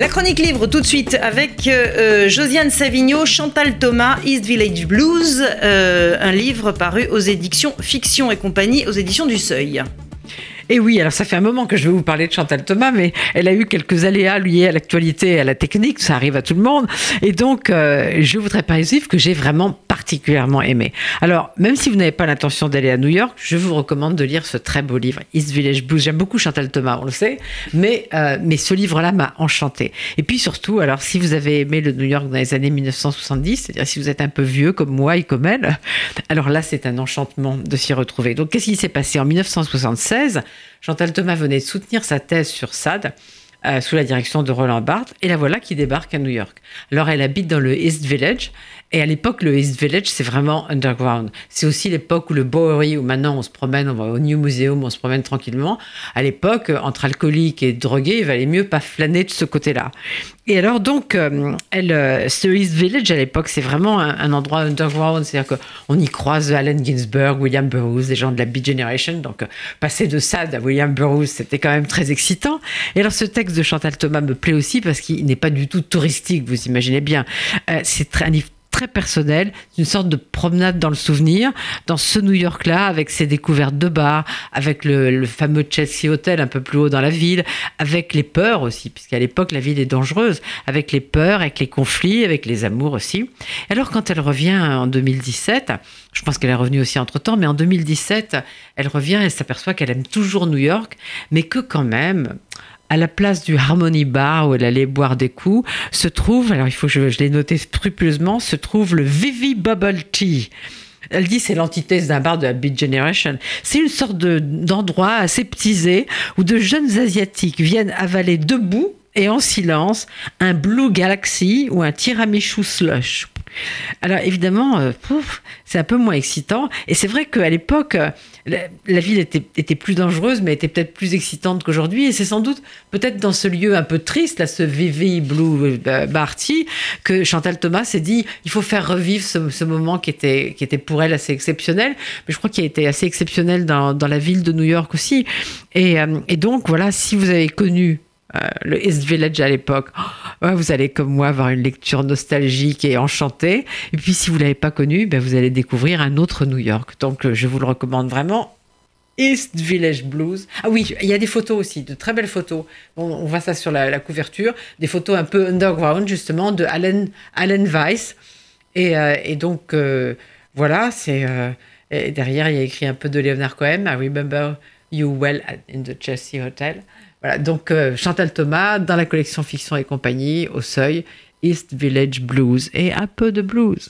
La chronique livre tout de suite avec euh, Josiane Savigno, Chantal Thomas, East Village Blues, euh, un livre paru aux éditions Fiction et compagnie, aux éditions du Seuil. Et oui, alors ça fait un moment que je vais vous parler de Chantal Thomas, mais elle a eu quelques aléas liés à l'actualité et à la technique, ça arrive à tout le monde. Et donc, euh, je voudrais parler livre que j'ai vraiment particulièrement aimé. Alors, même si vous n'avez pas l'intention d'aller à New York, je vous recommande de lire ce très beau livre, East Village Blues. J'aime beaucoup Chantal Thomas, on le sait, mais, euh, mais ce livre-là m'a enchanté. Et puis surtout, alors si vous avez aimé le New York dans les années 1970, c'est-à-dire si vous êtes un peu vieux comme moi et comme elle, alors là, c'est un enchantement de s'y retrouver. Donc, qu'est-ce qui s'est passé en 1976 Chantal Thomas venait soutenir sa thèse sur Sade. Euh, sous la direction de Roland Barthes, et la voilà qui débarque à New York. Alors elle habite dans le East Village, et à l'époque, le East Village, c'est vraiment underground. C'est aussi l'époque où le Bowery, où maintenant on se promène, on va au New Museum, on se promène tranquillement. À l'époque, entre alcooliques et drogués, il valait mieux pas flâner de ce côté-là. Et alors donc, euh, elle, euh, ce East Village à l'époque, c'est vraiment un, endroit underground, c'est-à-dire qu'on y croise Allen Ginsberg, William Burroughs, des gens de la Beat Generation. Donc, euh, passer de ça à William Burroughs, c'était quand même très excitant. Et alors, ce texte de Chantal Thomas me plaît aussi parce qu'il n'est pas du tout touristique, vous imaginez bien. c'est un livre très personnel, une sorte de promenade dans le souvenir, dans ce New York-là, avec ses découvertes de bars, avec le, fameux Chelsea Hotel un peu plus haut dans la ville, avec les peurs aussi, puisqu'à l'époque la ville est dangereuse, avec les peurs, avec les conflits, avec les amours aussi. Alors quand elle revient en 2017, je pense qu'elle est revenue aussi entre-temps, mais en 2017, elle revient et s'aperçoit qu'elle aime toujours New York, mais que quand même, à la place du Harmony Bar où elle allait boire des coups, se trouve, alors il faut que je, l'ai noté scrupuleusement, se trouve le Vivi Bubble Tea. Elle dit c'est l'antithèse d'un bar de la Beat Generation. C'est une sorte d'endroit aseptisé où de jeunes asiatiques viennent avaler debout et en silence un Blue Galaxy ou un tiramisu slush. Alors évidemment, euh, c'est un peu moins excitant. Et c'est vrai qu'à l'époque, euh, la, ville était, plus dangereuse, mais était peut-être plus excitante qu'aujourd'hui. Et c'est sans doute peut-être dans ce lieu un peu triste, là, ce VV Blue euh, Barty, que Chantal Thomas s'est dit, il faut faire revivre ce, moment qui était, qui était pour elle assez exceptionnel. Mais je crois qu'il a été assez exceptionnel dans, la ville de New York aussi. Et, donc, voilà, si vous avez connu le East Village à l'époque, vous allez comme moi avoir une lecture nostalgique et enchantée. Et puis si vous l'avez pas connu, ben, vous allez découvrir un autre New York. Donc euh, je vous le recommande vraiment. East Village Blues. Ah oui, il y a des photos aussi, de très belles photos. On, voit ça sur la, couverture, des photos un peu underground justement de Allen, Allen Weiss. Et, euh, donc voilà, c'est derrière il y a écrit un peu de Leonard Cohen. I remember you well in the Chelsea Hotel. Voilà, donc euh, Chantal Thomas dans la collection Fiction et compagnie au seuil, East Village Blues et un peu de blues.